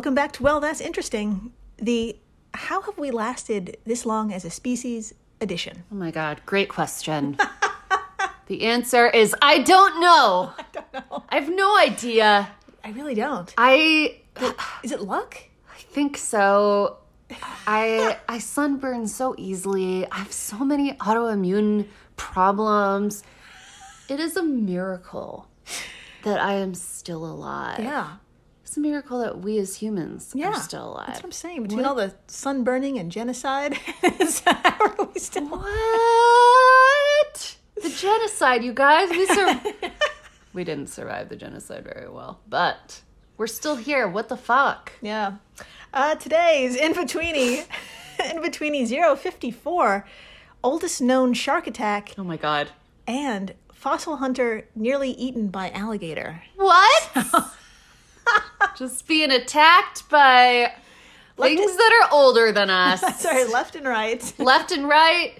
Welcome back to Well, That's Interesting. The How Have We Lasted This Long as a Species edition. Oh my God, great question. the answer is I don't know. I don't know. I have no idea. I really don't. I Is it luck? I think so. I I sunburn so easily. I have so many autoimmune problems. It is a miracle that I am still alive. Yeah. It's a miracle that we as humans Yeah. are still alive. That's what I'm saying. Between all the sunburning and genocide, how are we still alive? What? The genocide, you guys. We sur- We didn't survive the genocide very well, but we're still here. What the fuck? Yeah. Uh, today's In Betweeny, In Betweeny 054, oldest known shark attack, Oh my god. and fossil hunter nearly eaten by alligator. What? Just being attacked by things that are older than us. Sorry, left and right. Left and right.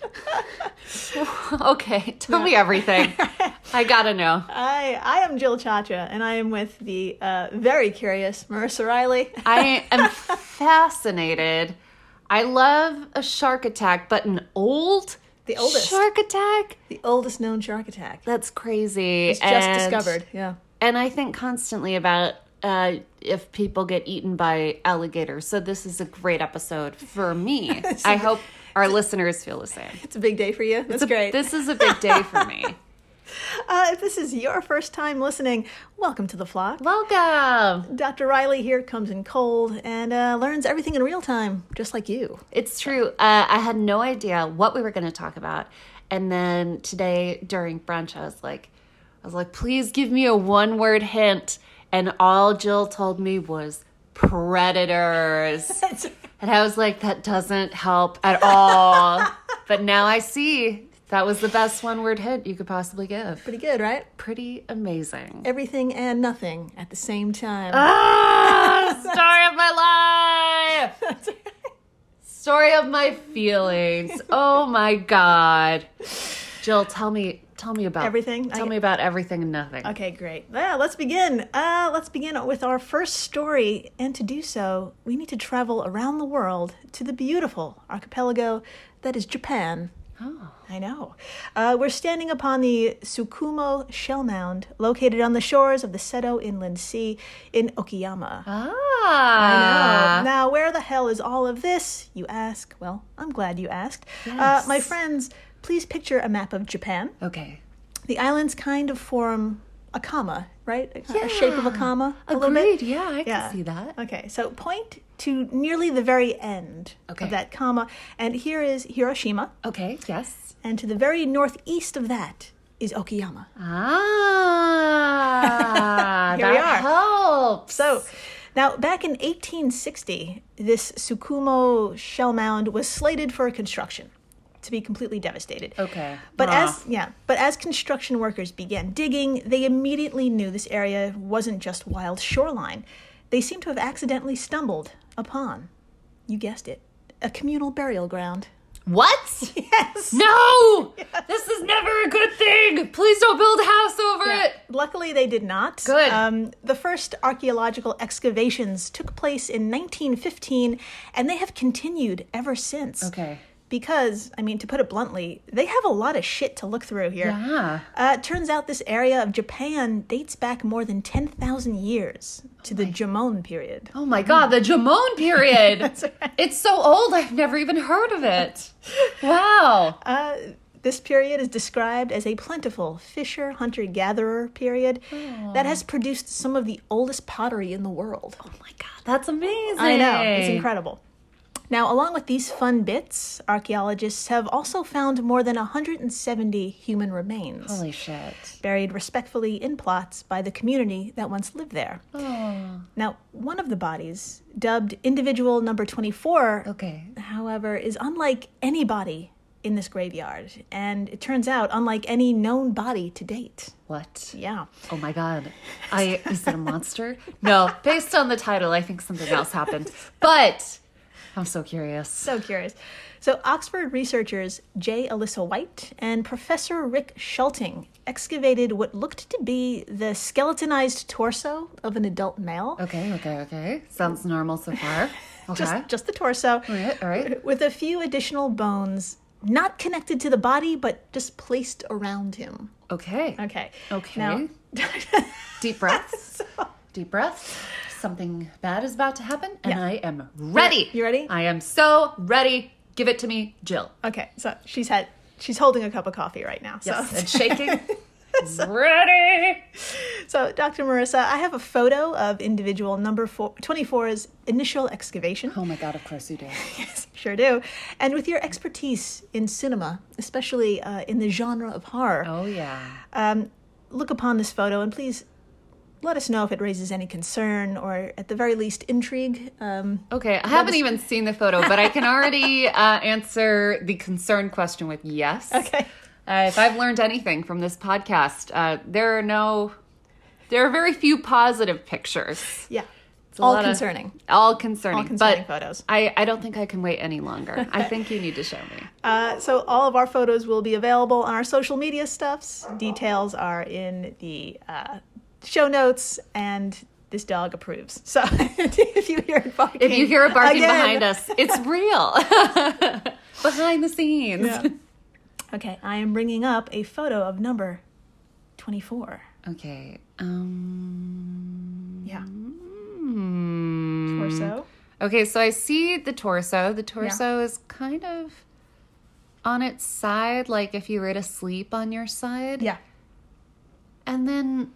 okay, tell me everything. I gotta know. I I am Jill Chacha, and I am with the uh, very curious Marissa Riley. I am fascinated. I love a shark attack, but an old The oldest. shark attack? the oldest known shark attack. That's crazy. It's just And- discovered. Yeah. And I think constantly about uh, if people get eaten by alligators. So this is a great episode for me. I hope our listeners feel the same. It's a big day for you. That's great. This is a big day for me. Uh, if this is your first time listening, welcome to the flock. Welcome. Dr. Riley here comes in cold and uh, learns everything in real time, just like you. It's true. Uh, I had no idea what we were going to talk about, and then today during brunch, I was like, I was like, please give me a one-word hint, and all Jill told me was predators, and I was like, that doesn't help at all. but now I see that was the best one-word hint you could possibly give. Pretty good, right? Pretty amazing. Everything and nothing at the same time. Ah, story of my life. Story of my feelings. Oh my god. Jill, tell me tell me about Everything? Tell I- me about everything and nothing. Okay, great. Let's begin. Uh, let's begin with our first story. And to do so, we need to travel around the world to the beautiful archipelago that is Japan. Oh. I know. Uh, we're standing upon the Tsukumo Shell Mound, located on the shores of the Seto Inland Sea in Okayama. Ah. I know. Now, where the hell is all of this, you ask? Well, I'm glad you asked. Uh, my friends, please picture a map of Japan. Okay. The islands kind of form a comma, right? A, a shape of a comma. A little Agreed. bit. Yeah, I Yeah. can see that. Okay, so point to nearly the very end Okay. of that comma, and here is Hiroshima, Okay. Yes. and to the very northeast of that is Okayama. Ah. Here we that are. helps. So, now back in 1860, this Tsukumo shell mound was slated for construction to be completely devastated. Okay. But Ah. as yeah, but as construction workers began digging, they immediately knew this area wasn't just wild shoreline. They seem to have accidentally stumbled upon, you guessed it, a communal burial ground. What? Yes. No! This is never a good thing. Please don't build a house over it. Luckily, they did not. Good. Um, the first archaeological excavations took place in 1915, and they have continued ever since. Okay. Because, I mean, to put it bluntly, they have a lot of shit to look through here. Yeah. Uh, turns out this area of Japan dates back more than 10,000 years to the Jomon period. Oh my god, the Jomon period. Right. It's so old, I've never even heard of it. Wow. Uh, this period is described as a plentiful fisher, hunter, gatherer period that has produced some of the oldest pottery in the world. Oh my god, that's amazing. I know, it's incredible. Now, along with these fun bits, archaeologists have also found more than 170 human remains, Holy shit. buried respectfully in plots by the community that once lived there. Oh. Now, one of the bodies, dubbed individual number 24, Okay. however, is unlike any body in this graveyard, and it turns out unlike any known body to date. What? Yeah. Oh my god. I is it a monster? No, based on the title, I think something else happened. But I'm so curious. So curious. So, Oxford researchers J. Alyssa White and Professor Rick Schulting excavated what looked to be the skeletonized torso of an adult male. Okay, okay, okay. Sounds normal so far. Okay. Just, just the torso. all right, all right. With a few additional bones not connected to the body, but just placed around him. Okay. Okay. Okay. Now, Deep breaths. Deep breaths. Something bad is about to happen, and Yeah. I am ready. You ready? I am so ready. Give it to me, Jill. okay, so she's had she's holding a cup of coffee right now. So Yes, and shaking. ready. So, Dr. Marissa, I have a photo of individual number four, 24's initial excavation. Oh my god, of course you do. Yes, sure do. And with your expertise in cinema, especially uh, in the genre of horror, Oh yeah. um, look upon this photo and please let us know if it raises any concern or, at the very least, intrigue. Um, Okay, I haven't even seen the photo, but I can already uh, answer the concern question with yes. okay. Uh, if I've learned anything from this podcast, uh, there are no, there are very few positive pictures. Yeah. All lot of- concerning. All concerning. All concerning but photos. I, I don't think I can wait any longer. I think you need to show me. Uh, so all of our photos will be available on our social media stuffs. Details are in the uh, show notes, and this dog approves. So if you hear it barking, If you hear it barking again- behind us, it's real. behind the scenes. Yeah. Okay, I am bringing up a photo of number twenty-four. Okay. Um. Yeah, hmm. torso. Okay, so I see the torso. The torso is kind of on its side, like if you were to sleep on your side. Yeah, And then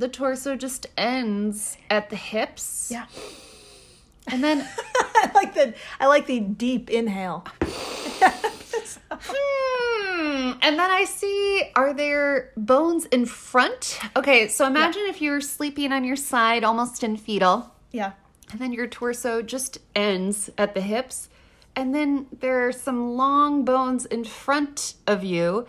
the torso just ends at the hips. yeah. And then, I like the I like the deep inhale. hmm, and then I see, are there bones in front? Okay, so imagine if you're sleeping on your side, almost in fetal, Yeah, and then your torso just ends at the hips, and then there are some long bones in front of you.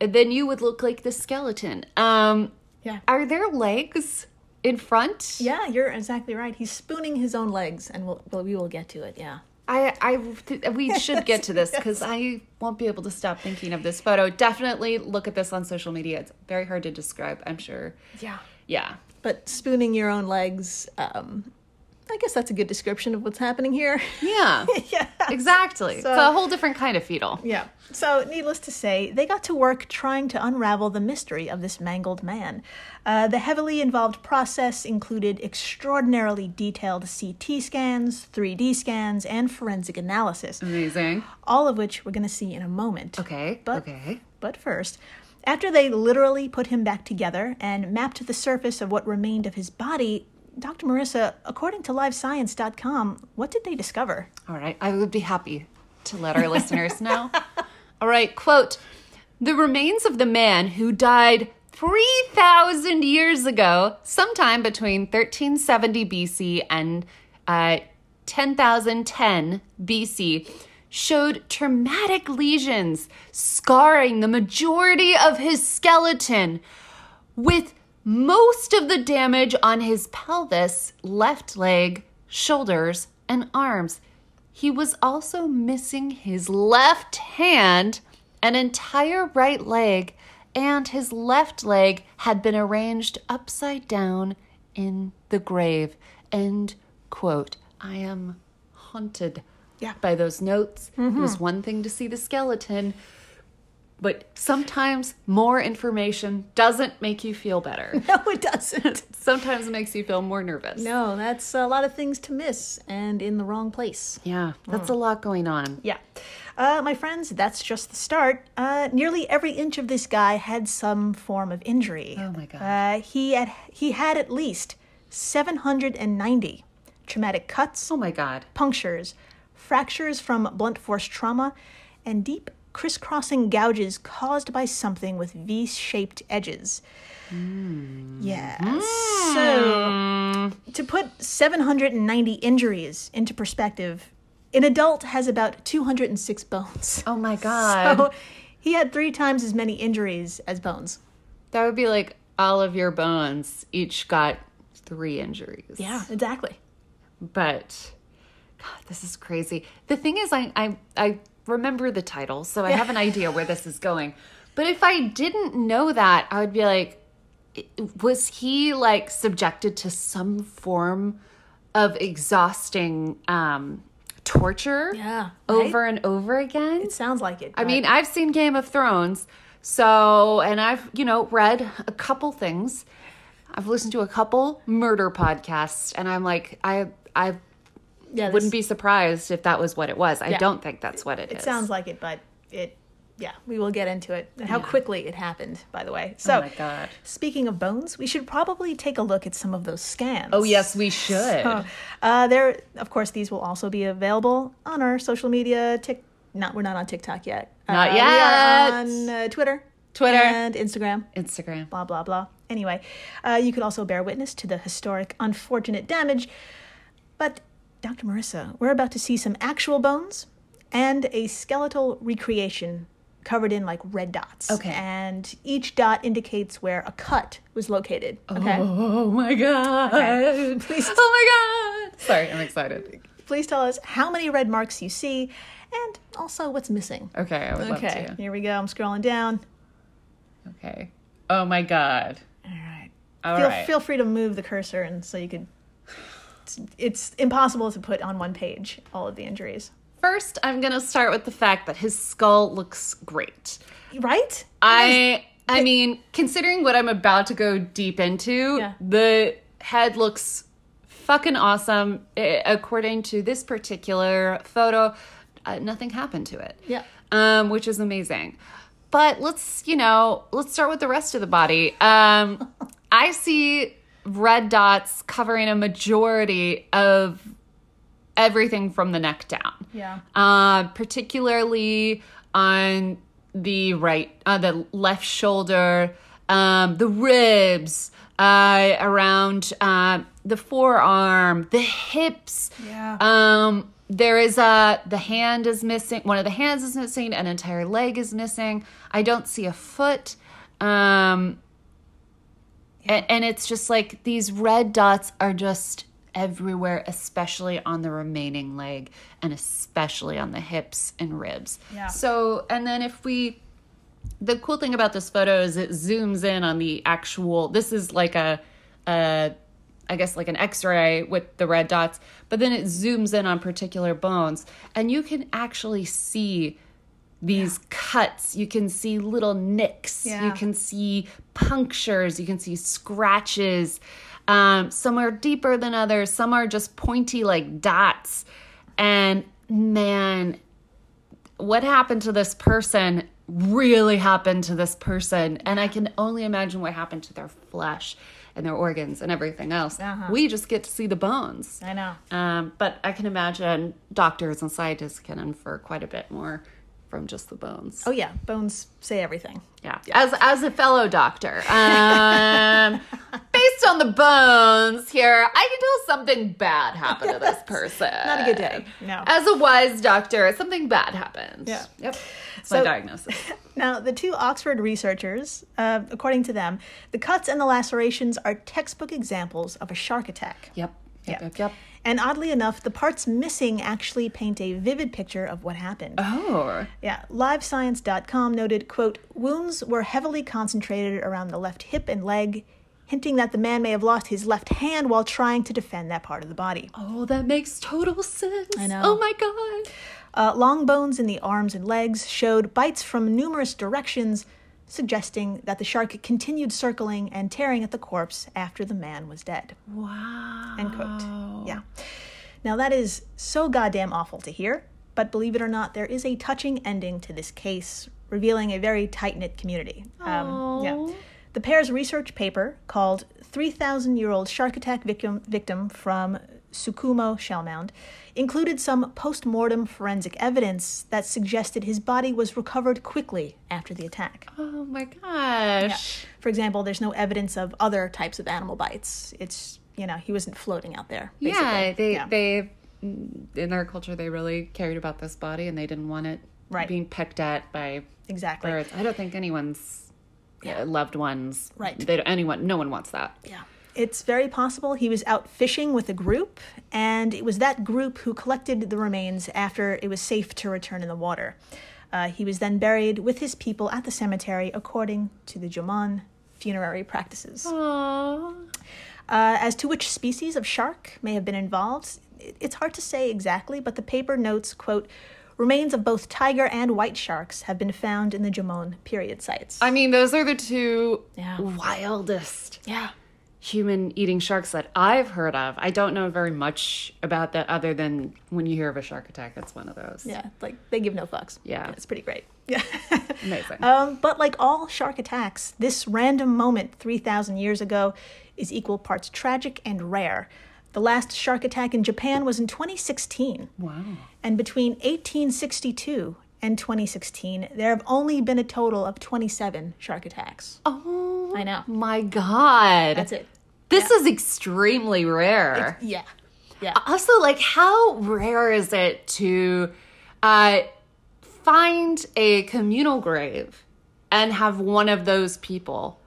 Then you would look like the skeleton. Um, yeah, are there legs in front? yeah. You're exactly right. He's spooning his own legs, and we'll, we will get to it. Yeah. I, I, th- we should get to this because I won't be able to stop thinking of this photo. Definitely look at this on social media. It's very hard to describe, I'm sure. Yeah. Yeah. But spooning your own legs, um, I guess that's a good description of what's happening here. Yeah. yeah. Exactly. So- it's a whole different kind of fetal. Yeah. So, needless to say, they got to work trying to unravel the mystery of this mangled man. Uh, the heavily involved process included extraordinarily detailed CT scans, 3D scans, and forensic analysis, Amazing. all of which we're going to see in a moment. Okay. But- okay. But first, after they literally put him back together and mapped the surface of what remained of his body, Dr. Marissa, according to livescience.com, what did they discover? All right. I would be happy to let our listeners know. All right. Quote The remains of the man who died 3,000 years ago, sometime between 1370 BC and uh, 10,010 BC, showed traumatic lesions scarring the majority of his skeleton, with most of the damage on his pelvis, left leg, shoulders, and arms. He was also missing his left hand, an entire right leg, and his left leg had been arranged upside down in the grave. End quote. I am haunted Yeah. by those notes. It was mm-hmm. one thing to see the skeleton, but sometimes more information doesn't make you feel better. No, it doesn't. sometimes it makes you feel more nervous. no, that's a lot of things to miss and in the wrong place. Yeah, that's a lot going on. Yeah. Uh, my friends, that's just the start. Uh, nearly every inch of this guy had some form of injury. Oh my God. Uh, he had he had at least 790 traumatic cuts, Oh my god. punctures, fractures from blunt force trauma, and deep crisscrossing gouges caused by something with V-shaped edges. Yeah. So hmm. to put 790 injuries into perspective, an adult has about 206 bones. Oh my god. So he had three times as many injuries as bones. that would be like all of your bones each got three injuries. Yeah, exactly. But God, this is crazy. The thing is, I I, I remember the title, so I have an idea where this is going. But if I didn't know that, I would be like, was he like subjected to some form of exhausting um, torture? Yeah, right? over and over again. It sounds like it. I mean, I've seen Game of Thrones, so and I've you know read a couple things. I've listened to a couple murder podcasts, and I'm like, I I yeah, wouldn't be surprised if that was what it was. I Yeah. don't think that's what It is. It sounds like it, but it. Yeah, we will get into it and how quickly it happened. By the way, so Oh my god. speaking of bones, we should probably take a look at some of those scans. Oh yes, we should. Uh, there, of course, these will also be available on our social media. Tick, not we're not on TikTok yet. Not Uh, we yet. are on uh, Twitter, Twitter. and Instagram. Instagram. Blah blah blah. Anyway, uh, you could also bear witness to the historic, unfortunate damage. But, Dr. Marissa, we're about to see some actual bones and a skeletal recreation covered in like red dots. Okay. And each dot indicates where a cut was located. Oh, okay. Oh my god. Okay. Please- Oh my god. Sorry, I'm excited. Please tell us how many red marks you see and also what's missing. Okay, I would Okay, love to. here we go. I'm scrolling down. Okay. Oh my god. All right. All feel, right. feel free to move the cursor and so you could. It's, impossible to put on one page all of the injuries. First, I'm gonna start with the fact that his skull looks great. Right? I I mean, considering what I'm about to go deep into, Yeah. the head looks fucking awesome. According to this particular photo, uh, nothing happened to it. Yeah. Um, which is amazing. But let's, you know, let's start with the rest of the body. Um, I see red dots covering a majority of everything from the neck down Yeah. uh, particularly on the right, uh, the left shoulder, um, the ribs, uh, around uh, the forearm, the hips. Yeah. Um, there is a the hand is missing. One of the hands is missing. An entire leg is missing. I don't see a foot. Um, and, and it's just like these red dots are just everywhere, especially on the remaining leg and especially on the hips and ribs. Yeah. So, and then if we, the cool thing about this photo is it zooms in on the actual, this is like a, a I guess like an x-ray with the red dots, but then it zooms in on particular bones and you can actually see these cuts. You can see little nicks. Yeah. You can see punctures. You can see scratches. Um, some are deeper than others. Some are just pointy like dots. And man, what happened to this person really happened to this person. And I can only imagine what happened to their flesh and their organs and everything else. Uh-huh. We just get to see the bones. I know. Um, but I can imagine doctors and scientists can infer quite a bit more from just the bones. Oh yeah, bones say everything. Yeah. As as a fellow doctor, um, based on the bones here, I can tell something bad happened to this person. Not a good day. No. As a wise doctor, something bad happened. Yeah. Yep. That's So- my diagnosis. Now, the two Oxford researchers, uh, according to them, the cuts and the lacerations are textbook examples of a shark attack. Yep. Yep. Yeah. Yep. Yep. And oddly enough, the parts missing actually paint a vivid picture of what happened. Oh. Yeah, livescience.com noted, quote, wounds were heavily concentrated around the left hip and leg, hinting that the man may have lost his left hand while trying to defend that part of the body. Oh, that makes total sense. I know. Oh my god. Uh, long bones in the arms and legs showed bites from numerous directions, suggesting that the shark continued circling and tearing at the corpse after the man was dead. Wow. End quote. Yeah. Now that is so goddamn awful to hear, but believe it or not, there is a touching ending to this case, revealing a very tight knit community. Um, yeah. The pair's research paper, called 3,000 Year Old Shark Attack Victim, Victim from Tsukumo Shell Mound, included some post mortem forensic evidence that suggested his body was recovered quickly after the attack. Oh my gosh. For example, there's no evidence of other types of animal bites. It's, you know, he wasn't floating out there. Yeah, they Yeah. they in their culture they really cared about this body and they didn't want it Right. being pecked at by Exactly. birds. I don't think anyone's uh, loved ones. Right. They don't, anyone. No one wants that. Yeah. It's very possible he was out fishing with a group, and it was that group who collected the remains after it was safe to return in the water. Uh, he was then buried with his people at the cemetery according to the Jomon funerary practices. Aww. Uh, as to which species of shark may have been involved, it's hard to say exactly, but the paper notes, quote, remains of both tiger and white sharks have been found in the Jomon period sites. I mean, those are the two Yeah. wildest yeah. Human eating sharks that I've heard of. I don't know very much about that other than when you hear of a shark attack, that's one of those. Yeah, like they give no fucks. Yeah. It's pretty great. Yeah. Amazing. Um, but like all shark attacks, this random moment 3,000 years ago is equal parts tragic and rare. The last shark attack in Japan was in 2016. wow. And between 1862 and 2016, there have only been a total of 27 shark attacks. Oh, I know. my God. That's it. This is extremely rare. Yeah. Yeah. also, like, how rare is it to uh, find a communal grave and have one of those people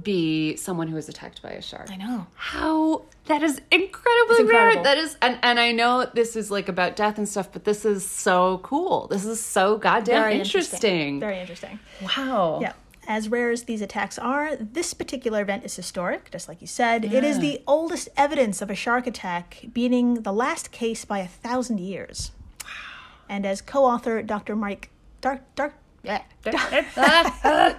be someone who was attacked by a shark? I know. How that is incredibly rare. That is, and, and I know this is like about death and stuff, but this is so cool. This is so goddamn Very interesting. Very interesting. Wow. Yeah. As rare as these attacks are, this particular event is historic, just like you said. It is the oldest evidence of a shark attack, beating the last case by a thousand years. And as co-author Dr. Mike Dark Dark yeah,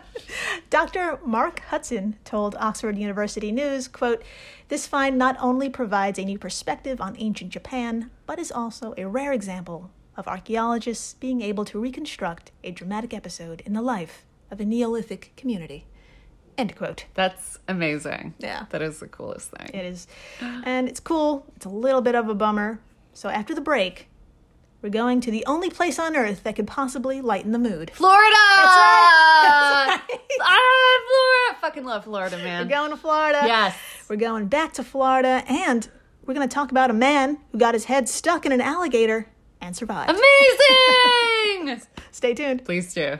Dr. Mark Hudson told Oxford University News, quote, "This find not only provides a new perspective on ancient Japan, but is also a rare example of archaeologists being able to reconstruct a dramatic episode in the life of a Neolithic community." End quote. That's amazing. Yeah. That is the coolest thing. It is, and it's cool. It's a little bit of a bummer. So after the break, we're going to the only place on Earth that could possibly lighten the mood. Florida! right. That's right. Ah, Florida! Fucking love Florida, man. We're going to Florida. Yes. We're going back to Florida, and we're going to talk about a man who got his head stuck in an alligator and survived. Amazing! Stay tuned. Please do.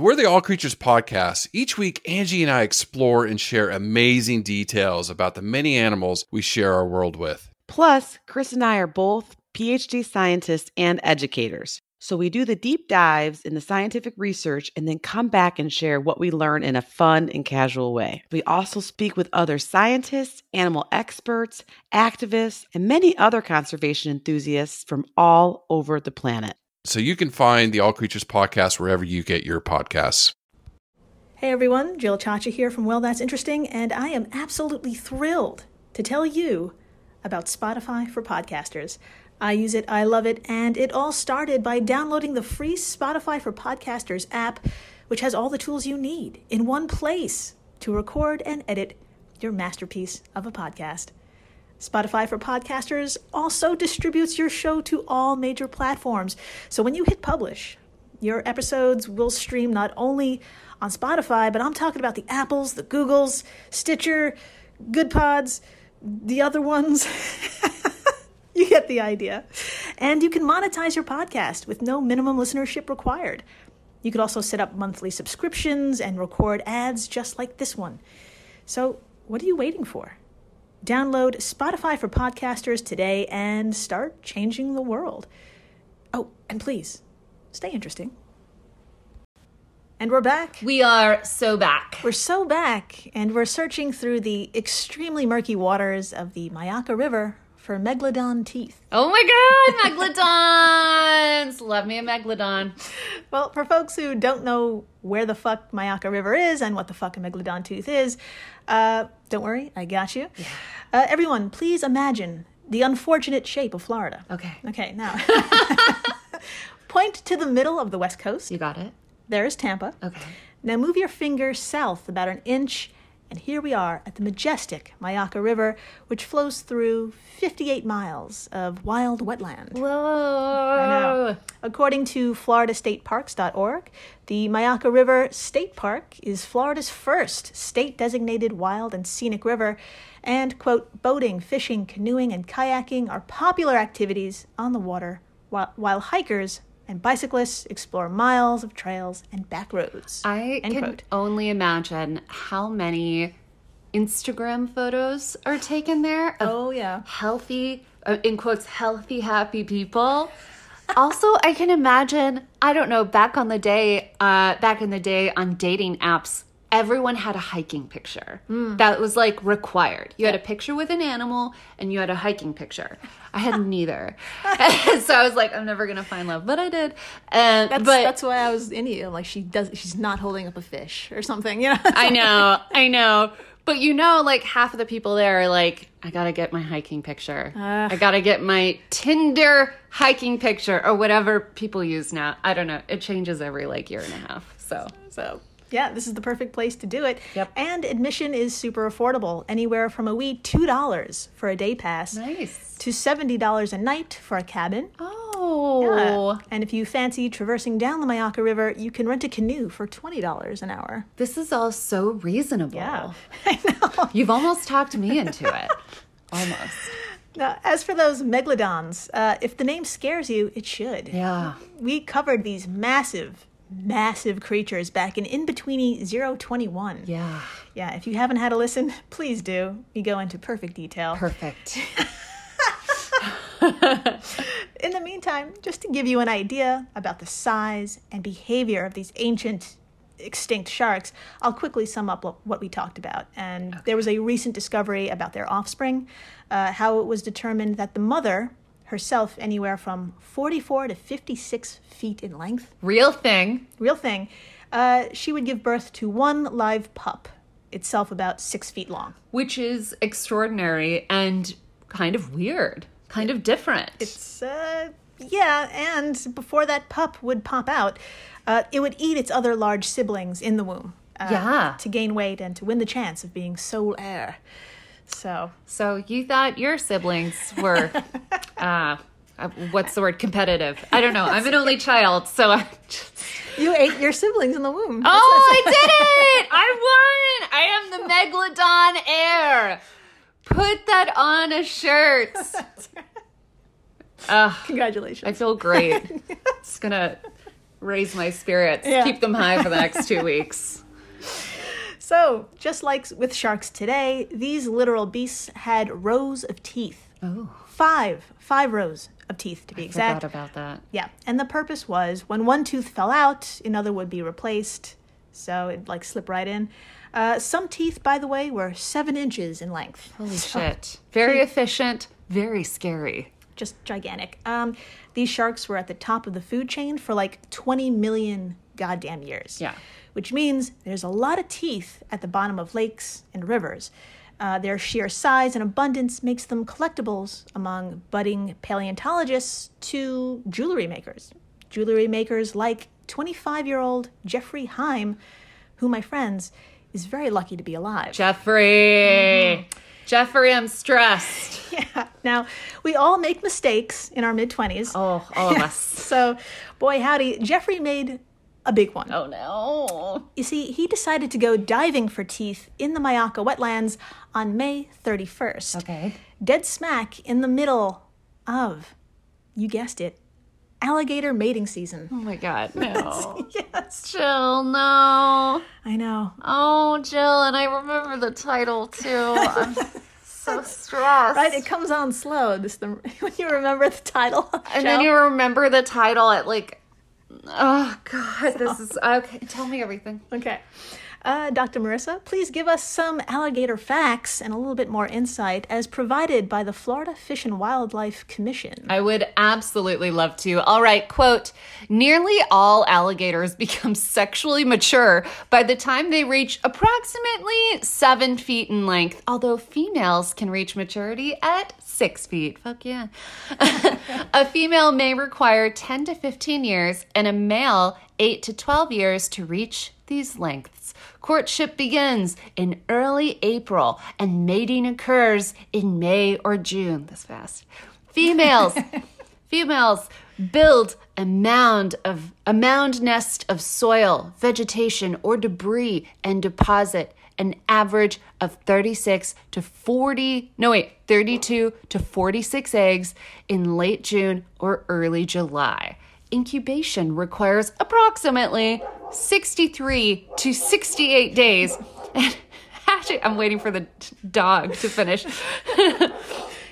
We're the All Creatures Podcast. Each week, Angie and I explore and share amazing details about the many animals we share our world with. Plus, Chris and I are both PhD scientists and educators. So we do the deep dives in the scientific research and then come back and share what we learn in a fun and casual way. We also speak with other scientists, animal experts, activists, and many other conservation enthusiasts from all over the planet. So you can find the All Creatures Podcast wherever you get your podcasts. Hey everyone, Jill Chacha here from Well That's Interesting, and I am absolutely thrilled to tell you about Spotify for podcasters. I use it, I love it, and it all started by downloading the free Spotify for Podcasters app, which has all the tools you need in one place to record and edit your masterpiece of a podcast. Spotify for Podcasters also distributes your show to all major platforms. So when you hit publish, your episodes will stream not only on Spotify, but I'm talking about the Apples, the Googles, Stitcher, Good Pods, the other ones. you get the idea. And you can monetize your podcast with no minimum listenership required. You could also set up monthly subscriptions and record ads just like this one. So, what are you waiting for? Download Spotify for podcasters today and start changing the world. Oh, and please, stay interesting. And we're back. We are so back. We're so back, and we're searching through the extremely murky waters of the Myakka River for megalodon teeth. Oh my god, megalodons! Love me a megalodon. Well, for folks who don't know where the fuck Myakka River is and what the fuck a megalodon tooth is, uh, don't worry, I got you. Uh, everyone, please imagine the unfortunate shape of Florida. Okay. Okay, now point to the middle of the west coast. You got it? There is Tampa. Okay. Now move your finger south about an inch And here we are at the majestic Myakka River, which flows through 58 miles of wild wetland. Whoa. According to FloridaStateParks.org, the Myakka River State Park is Florida's first state designated wild and scenic river, and, quote, boating, fishing, canoeing, and kayaking are popular activities on the water, while, while hikers and bicyclists explore miles of trails and back roads. I End can quote. only imagine how many Instagram photos are taken there of Oh, yeah. healthy, uh, in quotes, healthy, happy people. also, I can imagine, I don't know, back on the day, uh, back in the day on dating apps, everyone had a hiking picture. Hmm. That was like required. You had a picture with an animal and you had a hiking picture. I had neither. so I was like, I'm never going to find love, but I did. And, That's, but that's why I was in you. Like she does, she's not holding up a fish or something, you know. I know, I know. But you know, like half of the people there are like, I gotta get my hiking picture. I gotta get my Tinder hiking picture or whatever people use now. I don't know. It changes every like year and a half. So So, yeah, this is the perfect place to do it. Yep. And admission is super affordable, anywhere from a wee two dollars for a day pass nice. to seventy dollars a night for a cabin. Oh, Yeah. And if you fancy traversing down the Myakka River, you can rent a canoe for twenty dollars an hour. this is all so reasonable. Yeah, I know. You've almost talked me into it. almost. Now, as for those megalodons, uh, if the name scares you, it should. Yeah. We covered these massive, massive creatures back in In Betweeny 021. Yeah. Yeah, if you haven't had a listen, please do. We go into perfect detail. Perfect. In the meantime, just to give you an idea about the size and behavior of these ancient extinct sharks, I'll quickly sum up what we talked about. And there was a recent discovery about their offspring, uh, how it was determined that the mother, herself anywhere from 44 to 56 feet in length, Real thing. real thing, uh, she would give birth to one live pup, itself about six feet long. Which is extraordinary and kind of weird. Kind of different. It's, uh, yeah, and before that pup would pop out, uh, it would eat its other large siblings in the womb. Uh, Yeah. To gain weight and to win the chance of being sole heir. So, So you thought your siblings were, uh, uh, what's the word? Competitive. I don't know. I'm an only child, so I just. you ate your siblings in the womb. Oh, I did it! I won! I am the Megalodon heir. Put that on a shirt. Ugh, Congratulations. I feel great. It's gonna raise my spirits, Yeah. keep them high for the next two weeks. So, just like with sharks today, these literal beasts had rows of teeth—five, five rows of teeth to be exact. forgot about that. Yeah, and the purpose was when one tooth fell out, another would be replaced, so it'd like slip right in. Uh, some teeth, by the way, were seven inches in length. Holy shit. Very efficient, very scary. Just gigantic. Um, these sharks were at the top of the food chain for like 20 million goddamn years. Yeah. Which means there's a lot of teeth at the bottom of lakes and rivers. Uh, their sheer size and abundance makes them collectibles among budding paleontologists to jewelry makers. Jewelry makers like 25 year old Jeffrey Heim, who, my friends, is very lucky to be alive. Jeffrey. Jeffrey, I'm stressed. Yeah. Now, we all make mistakes in our mid 20s. Oh, all of us. So, boy, howdy, Jeffrey made a big one. Oh no. You see, he decided to go diving for teeth in the Myakka wetlands on May 31st. Okay. Dead smack in the middle of, you guessed it, alligator mating season. Oh my god, no. yes. Jill, no. I know. Oh, Jill, and I remember the title too. I'm so stressed. Right? It comes on slow this the, when you remember the title. and then you remember the title at like, oh god, this is okay. Tell me everything. Okay. Uh, Dr. Marissa, please give us some alligator facts and a little bit more insight as provided by the Florida Fish and Wildlife Commission. I would absolutely love to. All right, quote Nearly all alligators become sexually mature by the time they reach approximately seven feet in length, although females can reach maturity at six feet. Fuck yeah. a female may require 10 to 15 years, and a male 8 to 12 years to reach these lengths. Courtship begins in early April and mating occurs in May or June. This fast. Females females build a mound of a mound nest of soil, vegetation or debris and deposit an average of 36 to 40 no wait 32 to 46 eggs in late June or early July. Incubation requires approximately 63 to 68 days. And actually, I'm waiting for the dog to finish. It's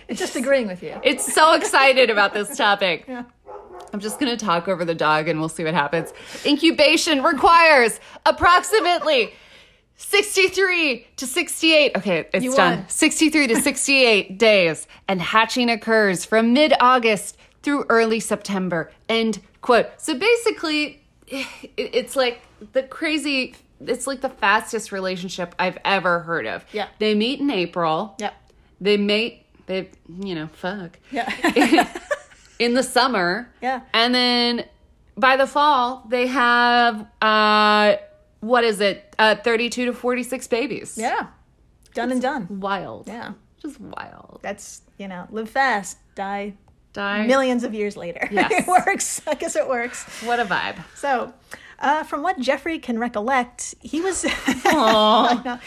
just agreeing with you. It's so excited about this topic. Yeah. I'm just going to talk over the dog and we'll see what happens. Incubation requires approximately 63 to 68. Okay, it's done. won. 63 to 68 days. And hatching occurs from mid August through early September. End quote. So basically, it's like the crazy, it's like the fastest relationship I've ever heard of. Yeah. They meet in April. Yep. They mate, they, you know, fuck Yeah. in the summer. Yeah. And then by the fall, they have uh what is it? Uh 32 to 46 babies. yeah. Done and done. Wild. Yeah. Just wild. That's, you know, live fast, die Die. millions of years later. Yes. it works. I guess it works. What a vibe. So, uh, from what Jeffrey can recollect, he was.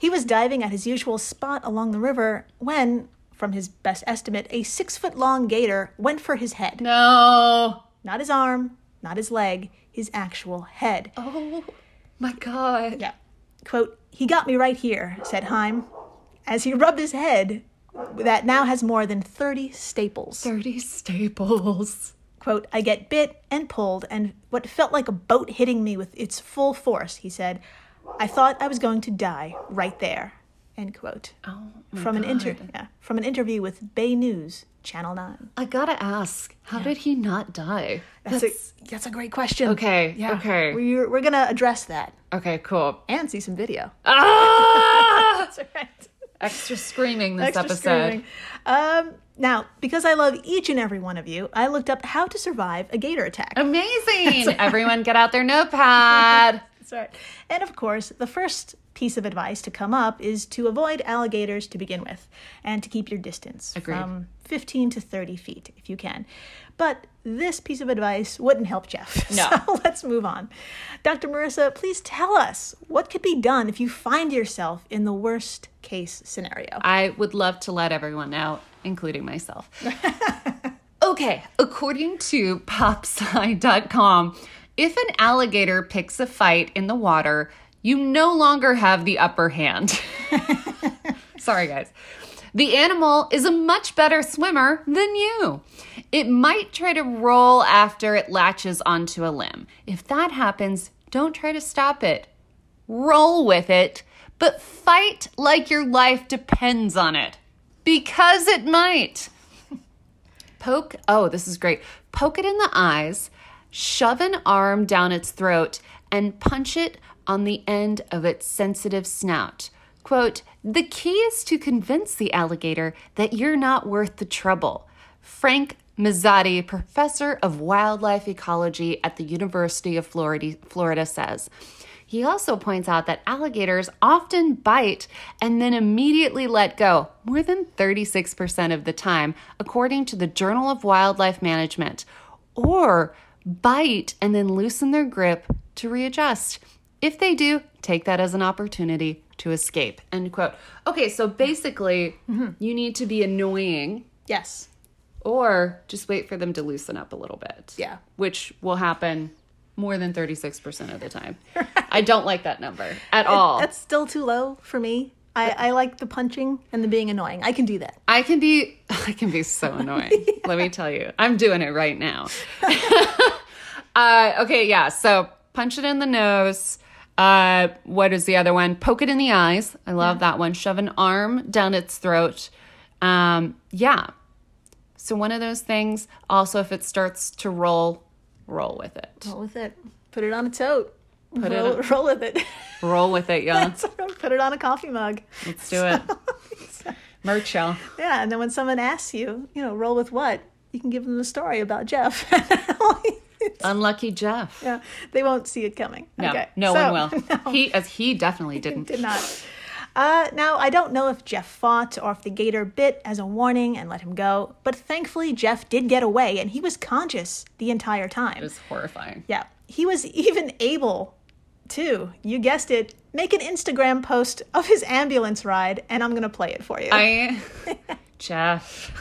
He was diving at his usual spot along the river when, from his best estimate, a six foot long gator went for his head. no. Not his arm, not his leg, his actual head. Oh my god. Yeah. Quote, he got me right here, said Heim, as he rubbed his head that now has more than 30 staples. 30 staples. Quote, I get bit and pulled, and what felt like a boat hitting me with its full force, he said. I thought I was going to die right there. End quote. Oh from an inter- yeah, from an interview with Bay News, Channel 9. I gotta ask, how did he not die? That's, a, that's a great question. Okay, Yeah. okay. We're, we're to address that Okay, cool. and see some video. Ah! That's right. Extra screaming this Extra episode. screaming. Um, now, because I love each and every one of you, I looked up how to survive a gator attack. Amazing. Everyone get out their notepad. That's right. And of course, the first piece of advice to come up is to avoid alligators to begin with and to keep your distance Agreed. from 15 to 30 feet if you can. But this piece of advice wouldn't help Jeff. No. So let's move on. Dr. Marissa, please tell us what could be done if you find yourself in the worst case scenario. I would love to let everyone know, including myself. okay, according to popsci.com, if an alligator picks a fight in the water, you no longer have the upper hand. Sorry, guys. The animal is a much better swimmer than you. It might try to roll after it latches onto a limb. If that happens, don't try to stop it. Roll with it, but fight like your life depends on it. Because it might. Poke, oh, this is great. Poke it in the eyes, shove an arm down its throat, and punch it on the end of its sensitive snout. Quote, the key is to convince the alligator that you're not worth the trouble. Frank Mazzotti, professor of wildlife ecology at the University of Florida, Florida says. He also points out that alligators often bite and then immediately let go, more than 36% of the time, according to the Journal of Wildlife Management, or bite and then loosen their grip to readjust. If they do, take that as an opportunity to escape. End quote. Okay, so basically, you need to be annoying yes. or just wait for them to loosen up a little bit. Yeah. Which will happen more than 36% of the time. I don't like that number at all. That's still too low for me. I, I like the punching and the being annoying. I can do that. I can be I can be so annoying. Let me tell you. I'm doing it right now. uh okay, yeah. So punch it in the nose. Uh what is the other one? Poke it in the eyes. I love that one. Shove an arm down its throat. Um yeah. So one of those things. Also if it starts to roll, roll with it. Roll with it. Put it on a tote. Put it roll, on- roll with it. Roll with it, y'all. Put it on a coffee mug. Let's do it. Merch, y'all. Yeah, and then when someone asks you, you know, roll with what? You can give them the story about Jeff. Unlucky Jeff. Yeah, they won't see it coming. No, okay. no so- one will. He as he definitely didn't. did not. Uh, now, I don't know if Jeff fought or if the gator bit as a warning and let him go, but thankfully Jeff did get away and he was conscious the entire time. It was horrifying. Yeah, he was even able to, you guessed it, make an Instagram post of his ambulance ride, and I'm gonna play it for you. I Jeff.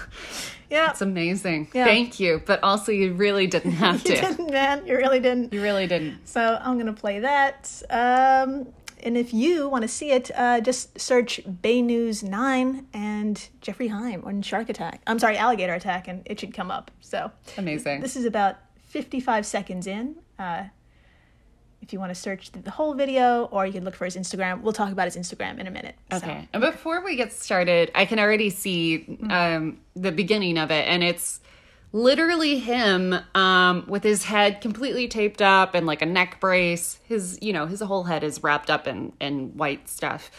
Yeah, It's amazing. Yeah. Thank you. But also you really didn't have you to. didn't, man, you really didn't. You really didn't. So I'm gonna play that. Um, and if you want to see it, uh, just search Bay News Nine and Jeffrey Heim on Shark Attack. I'm sorry, Alligator Attack, and it should come up. So Amazing. this is about 55 seconds in. Uh, if you want to search the whole video, or you can look for his Instagram. We'll talk about his Instagram in a minute. So, Okay. And before we get started, I can already see um, the beginning of it, and it's literally him um, with his head completely taped up and like a neck brace. His, you know, his whole head is wrapped up in in white stuff,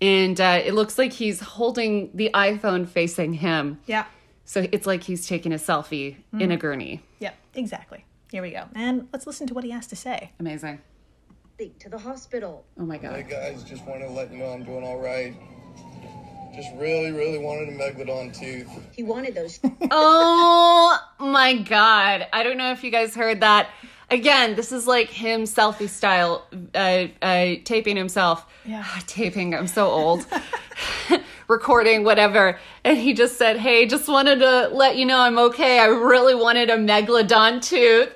and uh, it looks like he's holding the iPhone facing him. yeah, So it's like he's taking a selfie in a gurney. yeah, exactly. Here we go, and let's listen to what he has to say. Amazing. Speak to the hospital. Oh my god. Hey god. guys, just wanted to let you know I'm doing all right. Just really, really wanted a megalodon tooth. He wanted those. Oh my god. I don't know if you guys heard that. Again, this is like him selfie style, uh, uh, taping himself. Yeah. taping, I'm so old. Recording, whatever. And he just said, Hey, just wanted to let you know I'm okay. I really wanted a megalodon tooth.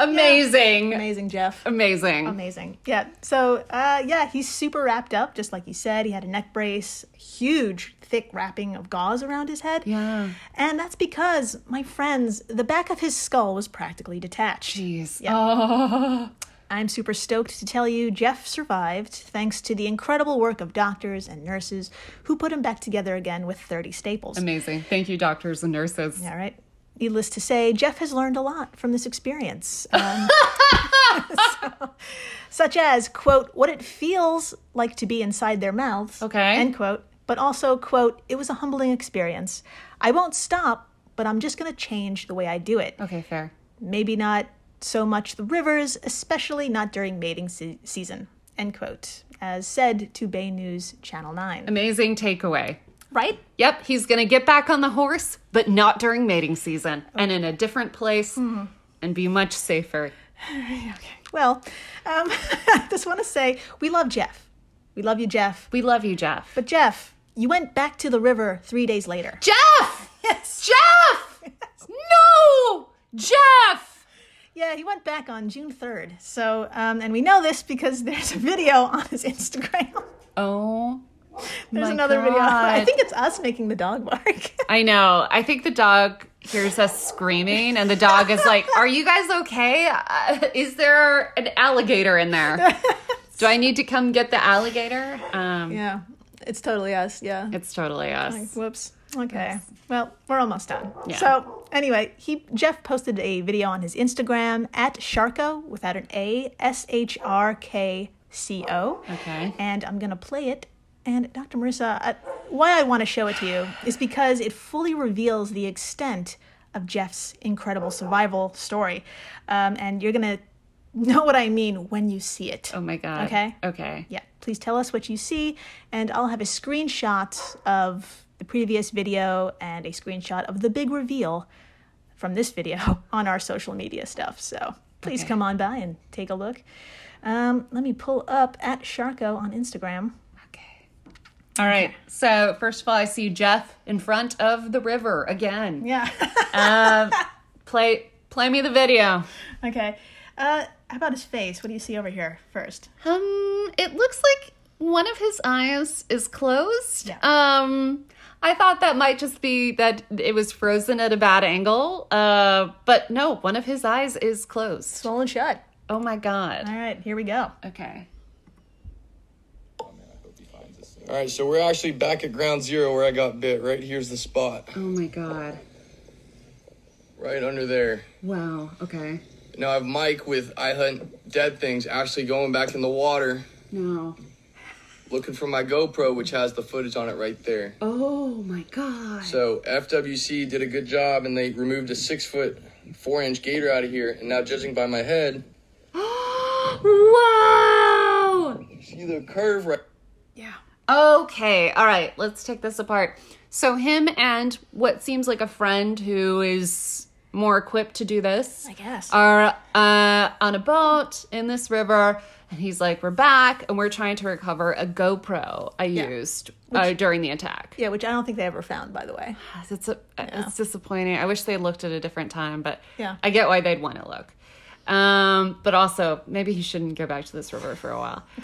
Amazing. Amazing, Jeff. Amazing. Amazing. Yeah. So, uh, yeah, he's super wrapped up, just like you said. He had a neck brace, huge, thick wrapping of gauze around his head. Yeah. And that's because, my friends, the back of his skull was practically detached. Jeez. Yeah. Oh. I'm super stoked to tell you Jeff survived thanks to the incredible work of doctors and nurses who put him back together again with 30 staples. Amazing. Thank you, doctors and nurses. All right. Needless to say, Jeff has learned a lot from this experience. Um, so- such as, quote, what it feels like to be inside their mouths. Okay. End quote. But also, quote, it was a humbling experience. I won't stop, but I'm just going to change the way I do it. Okay, fair. Maybe not so much the rivers, especially not during mating se- season. End quote. As said to Bay News Channel 9. Amazing takeaway. Right? Yep, he's going to get back on the horse, but not during mating season and in a different place and be much safer. Well, um, I just want to say we love Jeff. We love you, Jeff. We love you, Jeff. But Jeff, you went back to the river three days later. Jeff! Yes. Jeff! No! Jeff! Yeah, he went back on June 3rd. So, um, and we know this because there's a video on his Instagram. Oh, There's My another video. I think it's us making the dog bark. I know. I think the dog hears us screaming, and the dog is like, Are you guys okay? Uh, is there an alligator in there? Do I need to come get the alligator? Um, yeah, it's totally us. Yeah. It's totally us. Whoops. Okay. Well, we're almost done. Yeah. So anyway, he Jeff posted a video on his Instagram at Sharko without an A S H R K C O. Okay. And I'm gonna play it. And Dr. Marissa, uh, why I want to show it to you is because it fully reveals the extent of Jeff's incredible survival story, um, and you're gonna know what I mean when you see it. Oh my God. Okay. Okay. Yeah, please tell us what you see, and I'll have a screenshot of the previous video and a screenshot of the big reveal from this video on our social media stuff. So please Okay. come on by and take a look. Um, let me pull up at Sharko on Instagram. Okay. All right. So first of all, I see Jeff in front of the river again. Yeah. Um, play play me the video. okay. Uh, how about his face? What do you see over here first? Um, it looks like one of his eyes is closed. Yeah. Um, I thought that might just be that it was frozen at a bad angle. Uh, but no, one of his eyes is closed. Swollen shut. Oh my god. All right, here we go. Okay. All right, so we're actually back at ground zero where I got bit. Right here's the spot, Oh my god. right under there. Wow. Okay. Now I have Mike with I Hunt Dead Things actually going back in the water No. looking for my GoPro, which has the footage on it right there. Oh my god. So FWC did a good job and they removed a six foot four inch gator out of here, and now judging by my head, Wow! see the curve right Yeah. Okay, all right, let's take this apart. So, him and what seems like a friend who is more equipped to do this I guess. are uh, on a boat in this river. And he's like, We're back, and we're trying to recover a GoPro I used uh, during the attack. yeah, which I don't think they ever found, by the way. It's, a, it's disappointing. I wish they looked at a different time, but Yeah. I get why they'd want to look. Um, but also, maybe he shouldn't go back to this river for a while.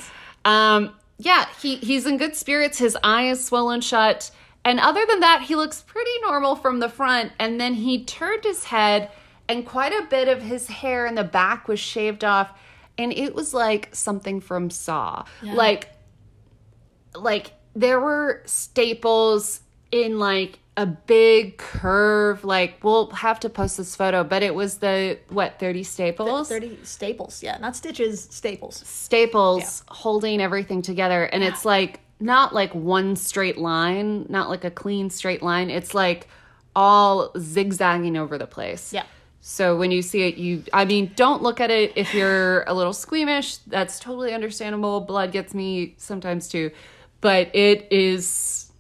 Um, yeah, he, he's in good spirits. His eye is swollen shut. And other than that, he looks pretty normal from the front. And then he turned his head, and quite a bit of his hair in the back was shaved off. And it was like something from Saw. Like, like there were staples in like a big curve like we'll have to post this photo but it was the what 30 staples? 30 staples. Yeah, not stitches, staples. staples holding everything together and it's like not like one straight line not like a clean straight line. It's like all zigzagging over the place. Yeah. so when you see it you i mean don't look at it if you're a little squeamish. That's totally understandable. Blood gets me sometimes too. But it is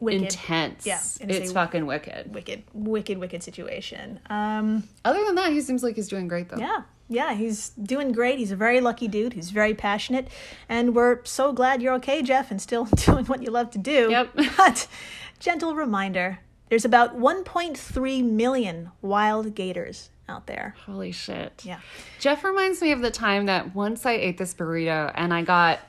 Wicked. intense Yeah, it's fucking wicked Wicked, wicked, wicked situation. Um, other than that he seems like he's doing great though yeah, yeah, he's doing great. He's a very lucky dude. He's very passionate, and we're so glad you're okay, Jeff, and still doing what you love to do. Yep. But gentle reminder: there's about 1.3 million wild gators out there. holy shit Yeah. Jeff reminds me of the time that once I ate this burrito and I got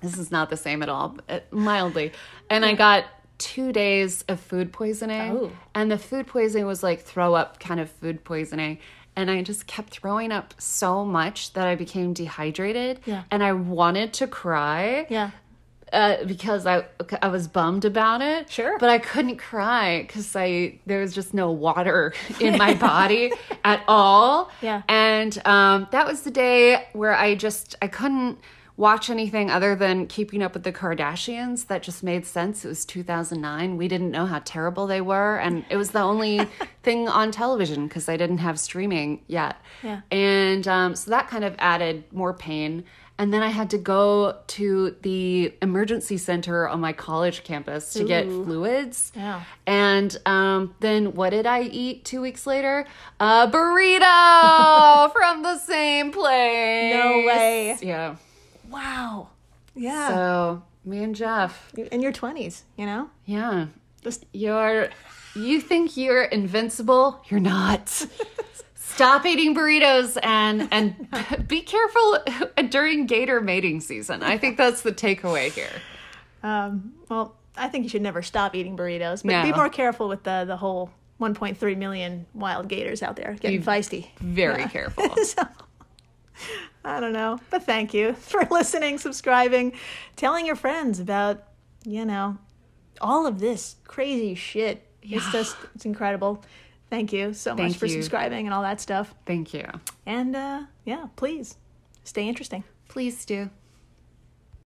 this is not the same at all, but mildly, and I got two days of food poisoning, Oh. and the food poisoning was like throw up kind of food poisoning. And I just kept throwing up so much that I became dehydrated. Yeah. And I wanted to cry Yeah. uh, because I I was bummed about it. Sure. but I couldn't cry because I there was just no water in my body at all. Yeah. and um, that was the day where I just I couldn't watch anything other than Keeping Up with the Kardashians. That just made sense. It was 2009. We didn't know how terrible they were, and it was the only thing on television because I didn't have streaming yet. Yeah. And um, so that kind of added more pain. And then I had to go to the emergency center on my college campus to get fluids. Yeah. And um, then what did I eat two weeks later? A burrito from the same place. No way. Yeah. Wow. Yeah. So me and Jeff. in your 20s, you know? Yeah. Just- You're you think you're invincible? You're not. Stop eating burritos and and be careful during gator mating season. I think that's the takeaway here. Um, well, I think you should never stop eating burritos, but be more careful with the the whole 1.3 million wild gators out there getting feisty. Very careful. So, I don't know, but thank you for listening, subscribing, telling your friends about, you know, all of this crazy shit. It's just it's incredible. Thank you so much Thank for you. subscribing and all that stuff. Thank you. And uh, yeah, please stay interesting. Please do.